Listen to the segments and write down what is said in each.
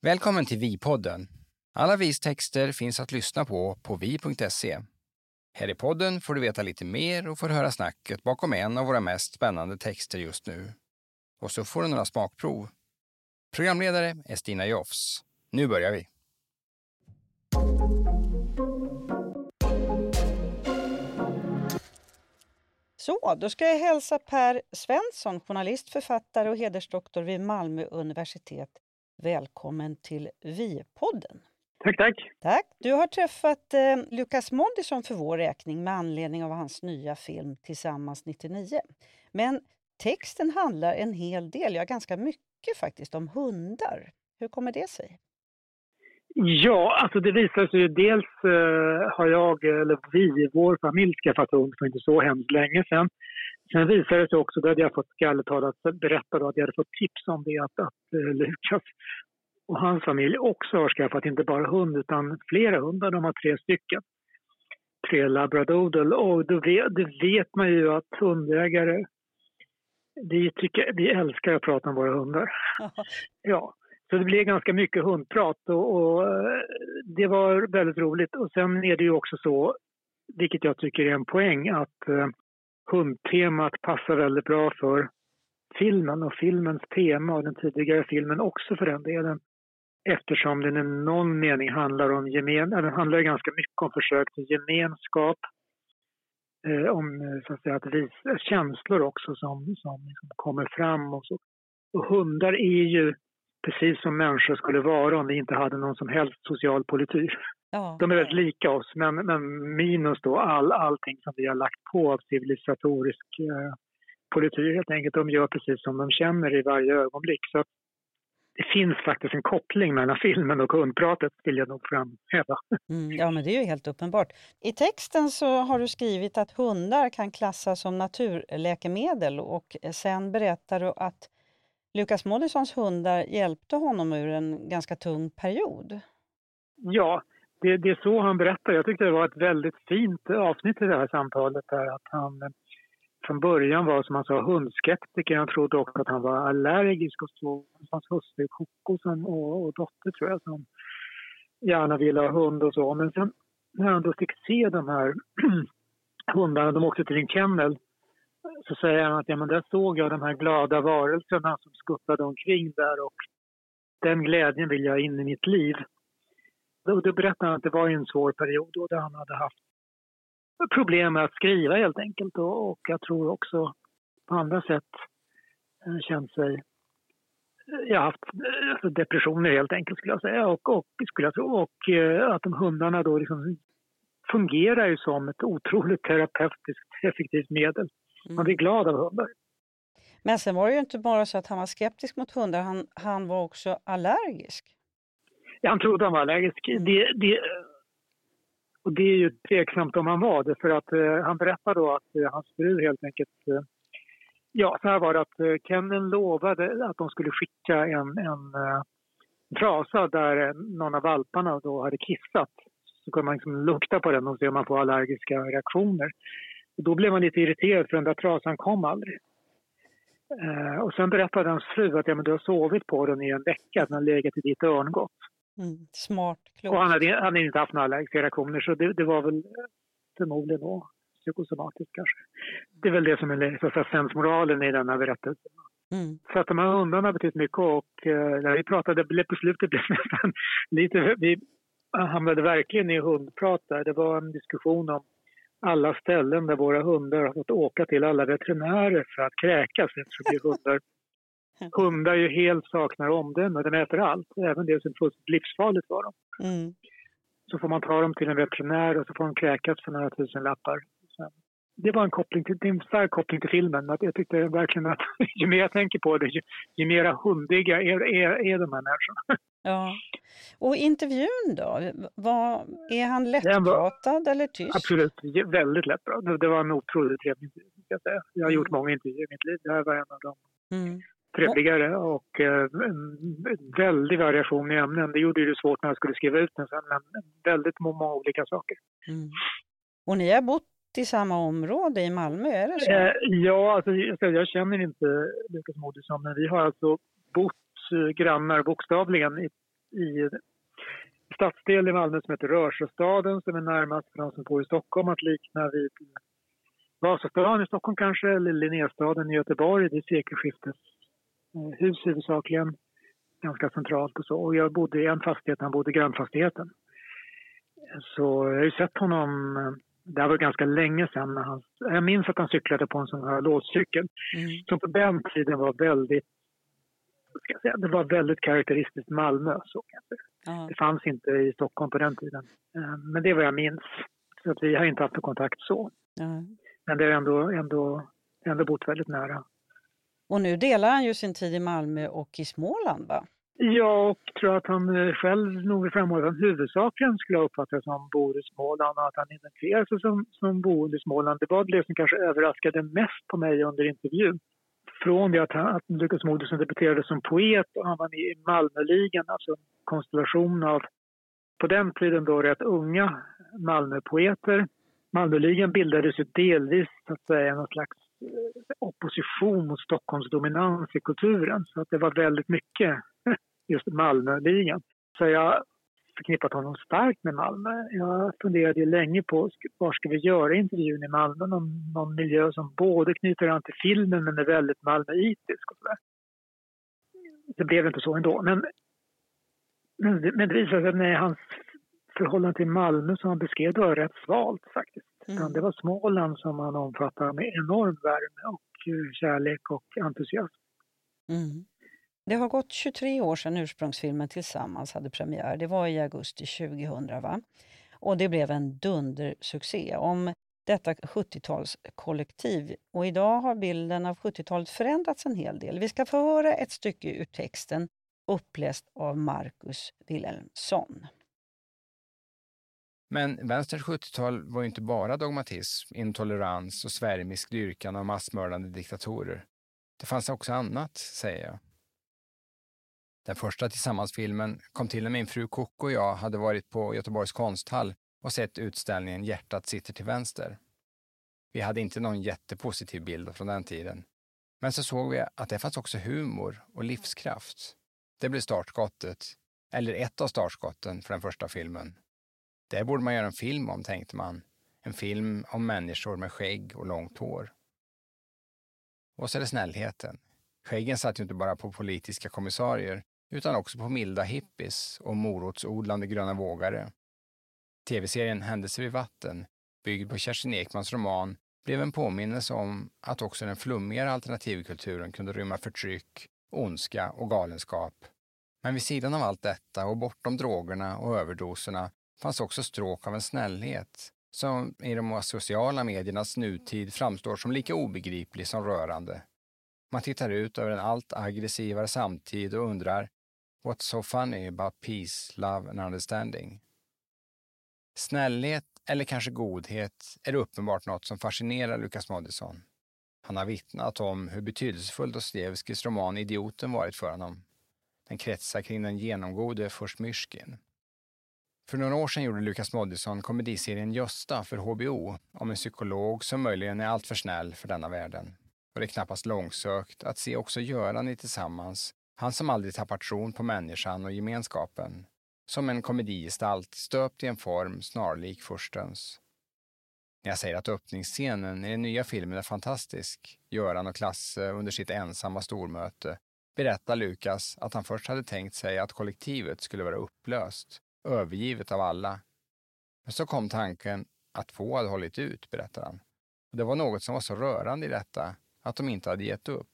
Välkommen till Vi-podden. Alla Vis texter finns att lyssna på på vi.se. Här i podden får du veta lite mer och får höra snacket bakom en av våra mest spännande texter just nu. Och så får du några smakprov. Programledare är Stina Jofs. Nu börjar vi. Så, då ska jag hälsa Per Svensson, journalist, författare och hedersdoktor vid Malmö universitet. Välkommen till Vi-podden. Tack, tack. Tack. Du har träffat eh, Lukas Moodysson för vår räkning med anledning av hans nya film Tillsammans 99. Men texten handlar en hel del, ja ganska mycket faktiskt, om hundar. Hur kommer det sig? Ja, alltså det visar sig ju dels eh, har jag, eller vi, vår familj skaffat hund för inte så hemskt länge sedan. Sen visade det sig också, då hade jag fått skalletalat berätta då att jag hade fått tips om det att, att eh, Lukas och hans familj också har skaffat inte bara hund utan flera hundar. De har tre stycken. Tre labradoodle och då vet, då vet man ju att hundägare vi, tycker, vi älskar att prata om våra hundar. ja, så det blev ganska mycket hundprat och, och, eh, det var väldigt roligt. Och sen är det ju också så, vilket jag tycker är en poäng, att uh, hundtemat passar väldigt bra för filmen och filmens tema och den tidigare filmen också för den delen. Eftersom den i någon mening handlar om gemen, den handlar ganska mycket om försök till gemenskap, eh, om eh, så att, säga, att visa känslor också som, som liksom kommer fram och så. Och hundar är ju precis som människor skulle vara om vi inte hade någon som helst social politik. Ja. De är väldigt lika oss, men, men minus då all, allting som vi har lagt på av civilisatorisk eh, politik helt enkelt. De gör precis som de känner i varje ögonblick. Så det finns faktiskt en koppling mellan filmen och hundpratet vill jag nog framhäva. Mm, ja, men det är ju helt uppenbart. I texten så har du skrivit att hundar kan klassas som naturläkemedel och sen berättar du att Lukas Moodyssons hundar hjälpte honom ur en ganska tung period. Ja, det, det, är så han berättar. Jag tyckte det var ett väldigt fint avsnitt i det här samtalet. Där, att han eh, från början var, som han sa, hundskeptiker. Han trodde också att han var allergisk och så. Hans hustru Coco och, och dotter, tror jag, som gärna ville ha hund och så. Men sen när han då fick se de här hundarna, de åkte till en kennel, så säger han att ja, men där såg jag de här glada varelserna som skuttade omkring där och den glädjen vill jag ha in i mitt liv. Då, då berättade han att det var en svår period då där han hade haft problem med att skriva helt enkelt och, och jag tror också på andra sätt eh, känt sig eh, jag har haft eh, alltså depressioner helt enkelt skulle jag säga och, och skulle jag tro och eh, att de hundarna då liksom fungerar ju som ett otroligt terapeutiskt effektivt medel. Man blir glad av hundar. Men sen var det ju inte bara så att han var skeptisk mot hundar, han, han var också allergisk. Ja, han trodde han var allergisk. Det, det, och det är ju tveksamt om han var det, för att eh, han berättar då att eh, hans fru helt enkelt... Eh, ja, så här var det att eh, Kennen lovade att de skulle skicka en, en eh, trasa där någon av valparna då hade kissat. Så kunde man liksom lukta på den och se om man får allergiska reaktioner. Då blev man lite irriterad för den där trasan kom aldrig. Eh, och sen berättade hans fru att ja, men du har sovit på den i en vecka, den har legat i ditt örngott. Mm, smart, klokt. Och han hade, han hade inte haft några allergiska reaktioner så det, det var väl förmodligen då psykosomatiskt kanske. Det är väl det som är så att sensmoralen i denna berättelse. Mm. Så att de här hundarna har betytt mycket och eh, när vi pratade på slutet blev nästan lite, vi hamnade verkligen i hundprat där. Det var en diskussion om alla ställen där våra hundar har fått åka till alla veterinärer för att kräkas eftersom ju hundar, hundar ju helt saknar omdöme. De äter allt, även det som är fullständigt livsfarligt för dem. Mm. Så får man ta dem till en veterinär och så får de kräkas för några tusen lappar. det var en koppling till, en stark koppling till filmen. Att jag tyckte verkligen att ju mer jag tänker på det, ju, ju mer hundiga är, är, är de här människorna. Ja. Och intervjun då? Var, är han lättpratad var, eller tyst? Absolut, väldigt lättpratad. Det var en otroligt trevlig intervju. Jag, jag har gjort mm. många intervjuer i mitt liv. Det här var en av dem. Mm. Trevligare och eh, väldig variation i ämnen. Det gjorde det svårt när jag skulle skriva ut den sen, men väldigt många olika saker. Mm. Och ni har bott i samma område i Malmö, är det så? Eh, ja, alltså, jag känner inte Lukas Moodysson, men vi har alltså bott grannar bokstavligen i i stadsdel i Malmö som heter Rörsjöstaden som är närmast för de som bor i Stockholm att likna vid Vasastan i Stockholm kanske, eller Linnéstaden i Göteborg. Det är sekelskifteshus huvudsakligen, ganska centralt och så. Och jag bodde i en fastighet, han bodde i grannfastigheten. Så jag har ju sett honom, det här var ganska länge sedan, han, jag minns att han cyklade på en sån här låscykel mm. som på den tiden var väldigt ska jag säga, det var väldigt karaktäristiskt Malmö. Så kanske. Det fanns inte i Stockholm på den tiden. Eh, men det är vad jag minns. Så att vi har inte haft kontakt så. Mm. Men det har ändå, ändå, ändå bott väldigt nära. Och nu delar han ju sin tid i Malmö och i Småland va? Ja, och tror att han eh, själv nog vill framhålla att han huvudsakligen skulle uppfattas som bor i Småland och att han identifierar sig som, som boende i Småland. Det var det som kanske överraskade mest på mig under intervjun från det att, han, att Lukas Moodysson debuterade som poet och han var med i Malmöligan, alltså en konstellation av på den tiden då rätt unga Malmöpoeter. Malmöligan bildades ju delvis så att säga någon slags eh, opposition mot Stockholms dominans i kulturen. Så att det var väldigt mycket just Malmöligan. Så jag förknippat honom starkt med Malmö. Jag funderade länge på var ska vi göra intervjun i Malmö, någon, någon miljö som både knyter an till filmen men är väldigt malmöitisk. Och så där. Det blev inte så ändå. Men, men, men det visade sig att nej, hans förhållande till Malmö som han beskrev det var rätt svalt faktiskt. Mm. Det var Småland som han omfattade med enorm värme och eh, kärlek och entusiasm. Mm. Det har gått 23 år sedan ursprungsfilmen Tillsammans hade premiär. Det var i augusti 2000. Va? Och det blev en dundersuccé om detta 70-talskollektiv. Och idag har bilden av 70-talet förändrats en hel del. Vi ska få höra ett stycke ur texten uppläst av Marcus Wilhelmsson. Men vänsterns 70-tal var ju inte bara dogmatism, intolerans och svärmisk dyrkan av massmördande diktatorer. Det fanns också annat, säger jag. Den första Tillsammans-filmen kom till när min fru Coco och jag hade varit på Göteborgs konsthall och sett utställningen Hjärtat sitter till vänster. Vi hade inte någon jättepositiv bild från den tiden. Men så såg vi att det fanns också humor och livskraft. Det blev startskottet, eller ett av startskotten för den första filmen. Det borde man göra en film om, tänkte man. En film om människor med skägg och långt hår. Och så är det snällheten. Skäggen satt ju inte bara på politiska kommissarier utan också på milda hippies och morotsodlande gröna vågare. Tv-serien Händelser vid vatten, byggd på Kerstin Ekmans roman, blev en påminnelse om att också den flummigare alternativkulturen kunde rymma förtryck, ondska och galenskap. Men vid sidan av allt detta och bortom drogerna och överdoserna fanns också stråk av en snällhet som i de sociala mediernas nutid framstår som lika obegriplig som rörande. Man tittar ut över en allt aggressivare samtid och undrar What's so funny about peace, love and understanding? Snällhet, eller kanske godhet, är uppenbart något som fascinerar Lukas Moodysson. Han har vittnat om hur betydelsefull Dostojevskijs roman Idioten varit för honom. Den kretsar kring den genomgode Furst Myrskin. För några år sedan gjorde Lukas Moodysson komediserien Gösta för HBO om en psykolog som möjligen är alltför snäll för denna världen. Och det är knappast långsökt att se också Göran i Tillsammans han som aldrig tappar tron på människan och gemenskapen. Som en komedigestalt stöpt i en form snarlik förstens. När jag säger att öppningsscenen i den nya filmen är fantastisk, Göran och Klasse under sitt ensamma stormöte, berättar Lukas att han först hade tänkt sig att kollektivet skulle vara upplöst, övergivet av alla. Men så kom tanken att få hade hållit ut, berättar han. Och det var något som var så rörande i detta, att de inte hade gett upp.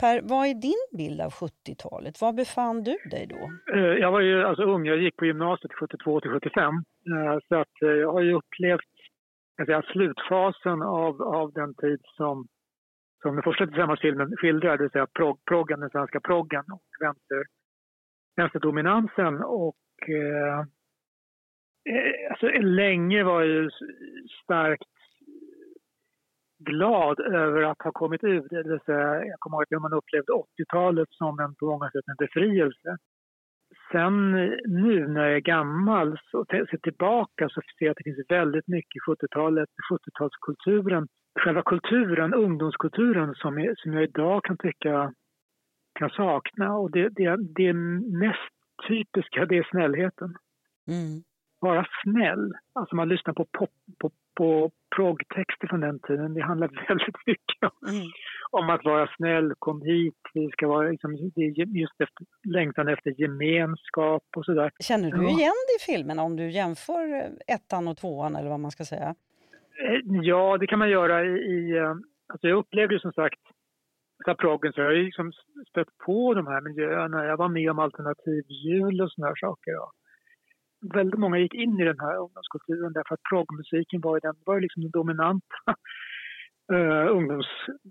Per, vad är din bild av 70-talet? Var befann du dig då? Eh, jag var ju alltså ung, jag gick på gymnasiet 72 till 75. Eh, så att eh, jag har ju upplevt säga, slutfasen av, av den tid som, som den första tillsammansfilmen skildrar, det vill säga prog, proggen, den svenska proggen och vänster, vänsterdominansen. Och, eh, alltså, länge var jag ju starkt glad över att ha kommit ur det. säga, jag kommer ihåg att man upplevde 80-talet som en på många sätt en befrielse. Sen nu när jag är gammal så ser tillbaka så ser jag att det finns väldigt mycket i 70-talet, 70-talskulturen, själva kulturen, ungdomskulturen som, som jag idag kan tycka kan sakna. Och det, det, det mest typiska det är snällheten. Mm. Vara snäll. Alltså man lyssnar på, pop, på, på proggtexter från den tiden. Det handlar väldigt mycket om, Mm. om att vara snäll. Kom hit. Vi ska vara liksom, det just efter, längtan efter gemenskap och sådär. Känner du Ja. igen dig i filmen om du jämför eh, ettan och tvåan eller vad man ska säga? Eh, Ja, det kan man göra i... i eh, alltså jag upplevde ju som sagt av proggen så jag har ju liksom stött på de här miljöerna. Jag var med om alternativjul och såna här saker. Och väldigt många gick in i den här ungdomskulturen därför att proggmusiken var den, var liksom den dominanta eh, ungdoms...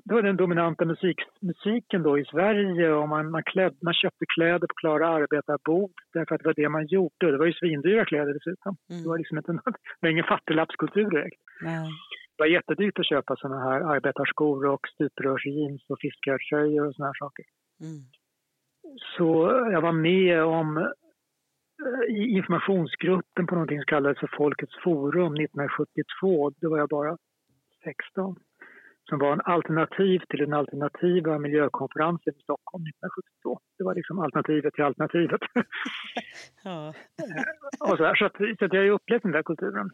Det var den dominanta musik, musiken då i Sverige och man, man, kläd, man köpte kläder på Klara arbetarbord därför att det var det man gjorde. Det var ju svindyra kläder dessutom. Mm. Det var liksom inte, det var ingen fattiglappskultur direkt. Nej. Det var jättedyrt att köpa såna här arbetarskor och stuprörsjeans och fiskartröjor och såna här saker. Mm. Så jag var med om i informationsgruppen på någonting som kallades för Folkets forum 1972. Då var jag bara 16. Som var en alternativ till den alternativa miljökonferensen i Stockholm 1972. Det var liksom alternativet till alternativet. Ja. och så, här, så, att, så att jag har ju upplevt den där kulturen.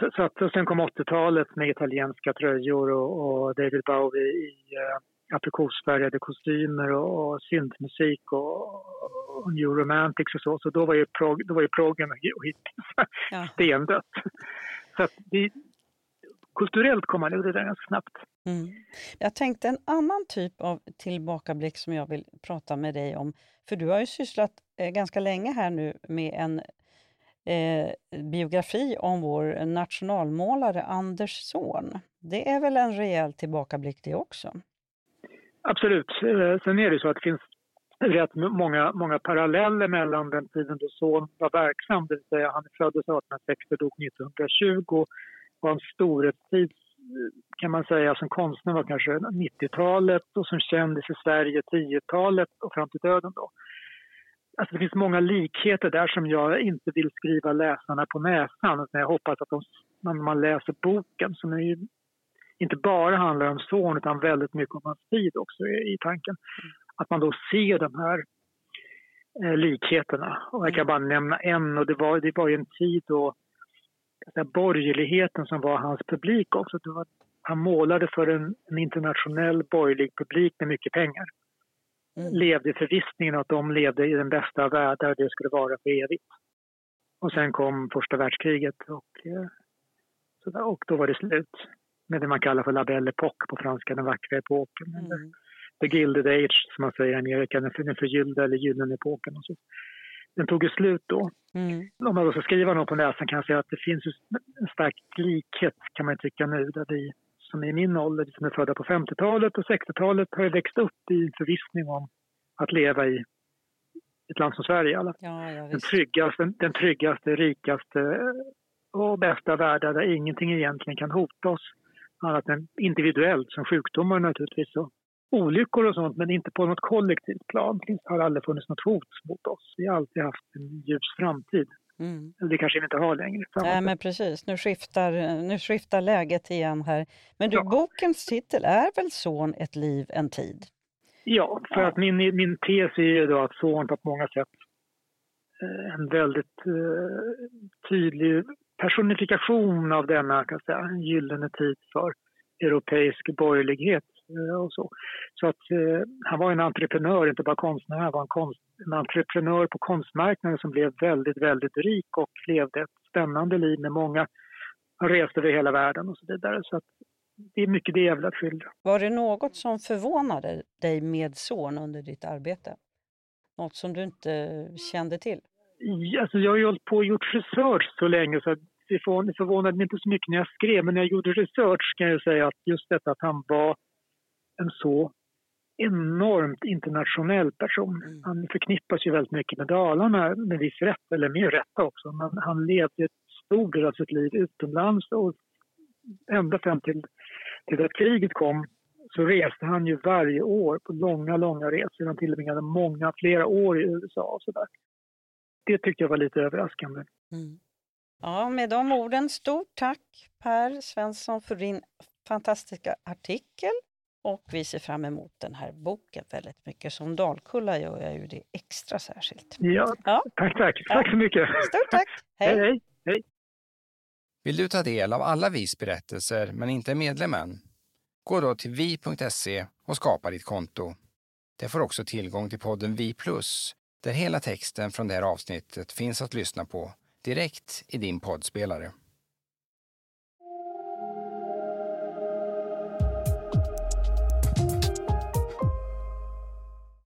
Så, så att, och sen kom 80-talet med italienska tröjor och, och David Bowie i uh, aprikosfärgade kostymer och, och syntmusik och, och New Romantics och så. Så då var ju, prog, då var ju proggen och hippies Ja. stendött. Så att det, kulturellt kom man ur det där ganska snabbt. Mm. Jag tänkte en annan typ av tillbakablick som jag vill prata med dig om. För du har ju sysslat eh, ganska länge här nu med en eh, biografi om vår nationalmålare Anders Zorn. Det är väl en rejäl tillbakablick det också? Absolut. Eh, sen är det så att det finns rätt många, många paralleller mellan den tiden då son var verksam, det vill säga han föddes 1860 och dog 1920 och hans storhetstid eh, kan man säga som konstnär var kanske 90-talet och som kändis i Sverige 10-talet och fram till döden då. Alltså det finns många likheter där som jag inte vill skriva läsarna på näsan. utan Jag hoppas att de, när man läser boken som är ju inte bara handlar om son utan väldigt mycket om hans tid också i, i tanken. Att man då ser de här eh, likheterna. Och jag kan bara nämna en och det var, det var ju en tid då säga, borgerligheten som var hans publik också. Var, han målade för en, en internationell borgerlig publik med mycket pengar. Mm. Levde i förvissningen att de levde i den bästa av världar det skulle vara för evigt. Och sen kom första världskriget och, eh, sådär, och då var det slut med det man kallar för la belle époque på franska, den vackra epoken. Mm. the gilded age som man säger i Amerika, den för- den förgyllda eller gyllene epoken. Och så. Den tog ju slut då. Mm. Om man då ska skriva något på näsan kan jag säga att det finns en stark likhet kan man tycka nu där vi som är i min ålder, som är födda på 50-talet och 60-talet har ju växt upp i förvissning om att leva i ett land som Sverige alla. Ja, ja, Den tryggaste, den tryggaste, rikaste och bästa världar där ingenting egentligen kan hota oss annat än individuellt som sjukdomar naturligtvis och olyckor och sånt men inte på något kollektivt plan. Det har aldrig funnits något hot mot oss. Vi har alltid haft en ljus framtid. Mm. Det kanske vi inte har längre. Nej, men precis. Nu skiftar, nu skiftar läget igen här. Men du, Ja. bokens titel är väl Son, ett liv, en tid? Ja, för Ja. att min, min tes är ju då att son på många sätt eh, en väldigt eh, tydlig personifikation av denna kan säga, gyllene tid för europeisk borgerlighet eh, och så. Så att eh, han var en entreprenör, inte bara konstnär, han var en, konst, en entreprenör på konstmarknaden som blev väldigt, väldigt rik och levde ett spännande liv med många, han reste över hela världen och så vidare. Så att det är mycket det jag vill att skildra. Var det något som förvånade dig med Son under ditt arbete? Något som du inte kände till? Alltså jag har ju hållit på och gjort research så länge så det förvånade mig inte så mycket när jag skrev men när jag gjorde research kan jag säga att just detta att han var en så enormt internationell person. Mm. Han förknippas ju väldigt mycket med Dalarna med viss rätt, eller med rätta också. Men han levde ett stor del av sitt liv utomlands och ända fram till, till att kriget kom så reste han ju varje år på långa, långa resor. Han tillbringade många, flera år i USA och sådär. Det tyckte jag var lite överraskande. Mm. Ja, med de orden, stort tack Per Svensson för din fantastiska artikel Och vi ser fram emot den här boken väldigt mycket. Som Dalkulla gör jag ju det extra särskilt. Ja, Ja. tack, tack. Tack så mycket. Stort tack! Hej, Hej! hej. Vill du ta del av alla VIS berättelser men inte är medlem än? Gå då till vi.se och skapa ditt konto. Det får också tillgång till podden Vi Plus, där hela texten från det här avsnittet finns att lyssna på direkt i din poddspelare.